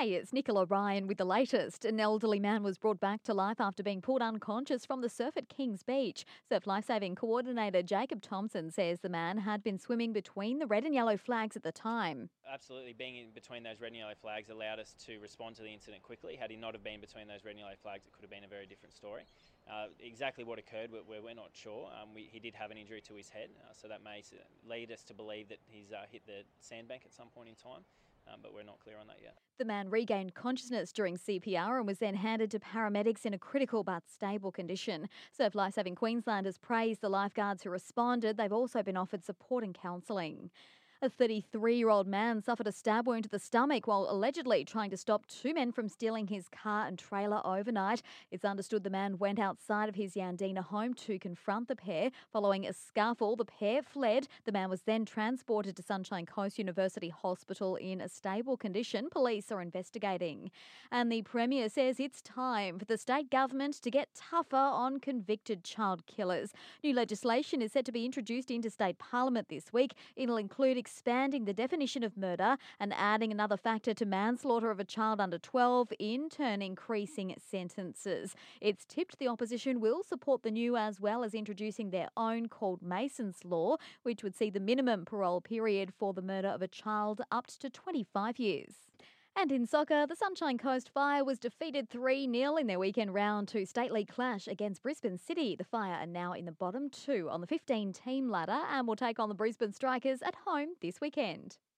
Hey, it's Nicola Ryan with the latest. An elderly man was brought back to life after being pulled unconscious from the surf at Kings Beach. Surf lifesaving coordinator Jacob Thompson says the man had been swimming between the red and yellow flags at the time. Absolutely, being in between those red and yellow flags allowed us to respond to the incident quickly. Had he not have been between those red and yellow flags, it could have been a very different story. Uh, exactly what occurred, we're, we're not sure. Um, we, he did have an injury to his head, uh, so that may lead us to believe that he's uh, hit the sandbank at some point in time. Um, but we're not clear on that yet. The man regained consciousness during CPR and was then handed to paramedics in a critical but stable condition. Surf Lifesaving Queensland has praised the lifeguards who responded. They've also been offered support and counselling. A 33 year old man suffered a stab wound to the stomach while allegedly trying to stop two men from stealing his car and trailer overnight. It's understood the man went outside of his Yandina home to confront the pair. Following a scuffle, the pair fled. The man was then transported to Sunshine Coast University Hospital in a stable condition. Police are investigating. And the Premier says it's time for the state government to get tougher on convicted child killers. New legislation is set to be introduced into state parliament this week. It'll include expanding the definition of murder and adding another factor to manslaughter of a child under 12, in turn increasing sentences. It's tipped the opposition will support the new as well as introducing their own called Mason's Law, which would see the minimum parole period for the murder of a child up to 25 years. And in soccer, the Sunshine Coast Fire was defeated 3 0 in their weekend round two State League clash against Brisbane City. The Fire are now in the bottom two on the 15 team ladder and will take on the Brisbane Strikers at home this weekend.